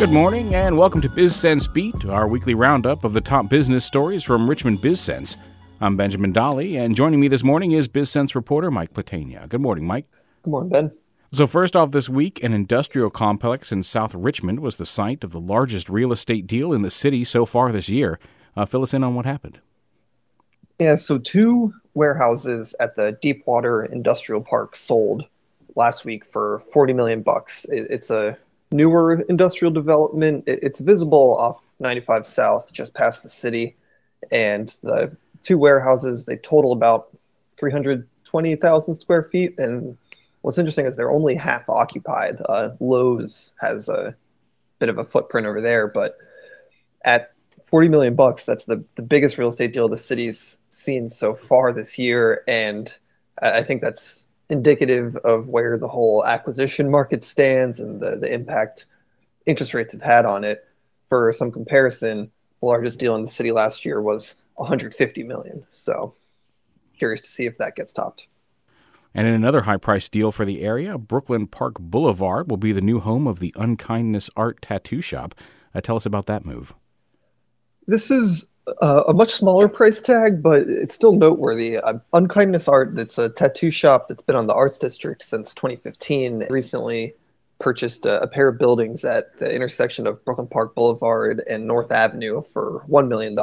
Good morning and welcome to BizSense Beat, our weekly roundup of the top business stories from Richmond BizSense. I'm Benjamin Dolly, and joining me this morning is BizSense reporter Mike Platania. Good morning, Mike. Good morning, Ben. So, first off, this week, an industrial complex in South Richmond was the site of the largest real estate deal in the city so far this year. Uh, fill us in on what happened. Yeah, so two warehouses at the Deepwater Industrial Park sold last week for 40 million bucks. It's a newer industrial development. It's visible off 95 South, just past the city. And the two warehouses, they total about 320,000 square feet. And what's interesting is they're only half occupied. Uh, Lowe's has a bit of a footprint over there, but at 40 million bucks, that's the, the biggest real estate deal the city's seen so far this year. And I think that's indicative of where the whole acquisition market stands and the, the impact interest rates have had on it. For some comparison, the largest deal in the city last year was 150 million. So curious to see if that gets topped. And in another high price deal for the area, Brookland Park Boulevard will be the new home of the Unkindness Art Tattoo Shop. Uh, tell us about that move. This is uh, a much smaller price tag, but it's still noteworthy. Uh, Unkindness Art, that's a tattoo shop that's been on the Arts District since 2015, recently purchased a, a, pair of buildings at the intersection of Brookland Park Boulevard and North Avenue for $1 million.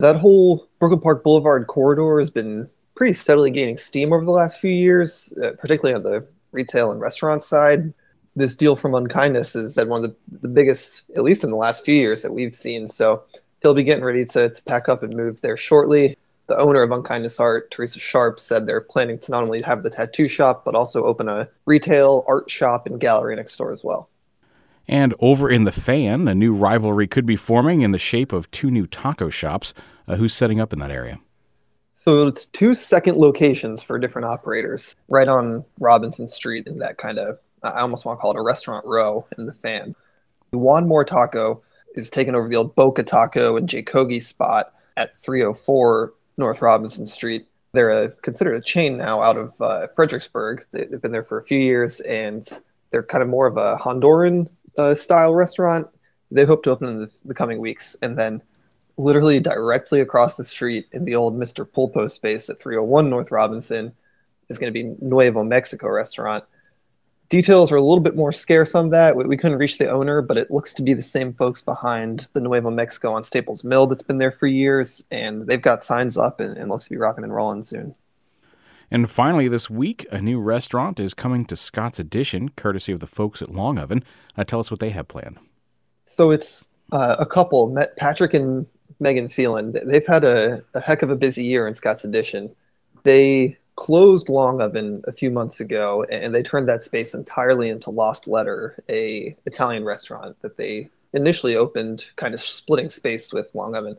That whole Brookland Park Boulevard corridor has been pretty steadily gaining steam over the last few years, uh, particularly on the retail and restaurant side. This deal from Unkindness is that one of the, the biggest, at least in the last few years, that we've seen. So they'll be getting ready to, to pack up and move there shortly. The owner of Unkindness Art, Teresa Sharp, said they're planning to not only have the tattoo shop, but also open a retail art shop and gallery next door as well. And over in the fan, a new rivalry could be forming in the shape of two new taco shops. Uh, who's setting up in that area? So it's two second locations for different operators, right on Robinson Street in that kind of, I almost want to call it a restaurant row in the fan. Juan More Taco is taking over the old Boca Taco and Jacogi spot at 304 North Robinson Street. They're a, considered a chain now out of uh, Fredericksburg. They, have been there for a few years, and they're kind of more of a Honduran uh, style restaurant. They hope to open in the, the coming weeks, and then literally directly across the street in the old Mr. Pulpo space at 301 North Robinson is going to be Nuevo Mexico restaurant details are a little bit more scarce on that. We, we, couldn't reach the owner, but it looks to be the same folks behind the Nuevo Mexico on Staples Mill that's been there for years, and they've got signs up and, and looks to be rocking and rolling soon. And finally, this week, a new restaurant is coming to Scott's Addition, courtesy of the folks at Long Oven. Uh, tell us what they have planned. So it's uh, a couple, met Patrick and Megan Phelan. They've had a, a heck of a busy year in Scott's Addition. They closed Long Oven a few months ago, and they turned that space entirely into Lost Letter, a Italian restaurant that they initially opened, kind of splitting space with Long Oven.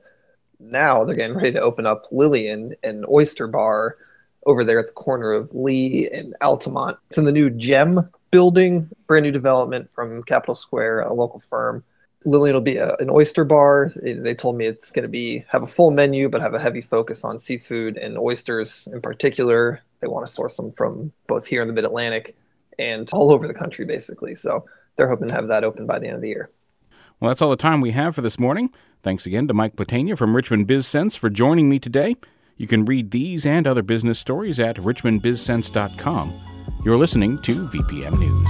Now they're getting ready to open up Lillian, an oyster bar over there at the corner of Lee and Altamont. It's in the new Gem building, brand new development from Capital Square, a local firm. Lillian will be a, an oyster bar. They told me it's going to be have a full menu, but have a heavy focus on seafood and oysters in particular. They want to source them from both here in the Mid Atlantic and all over the country, basically. So they're hoping to have that open by the end of the year. Well, that's all the time we have for this morning. Thanks again to Mike Platania from Richmond BizSense for joining me today. You can read these and other business stories at richmondbizsense.com. You're listening to VPM News.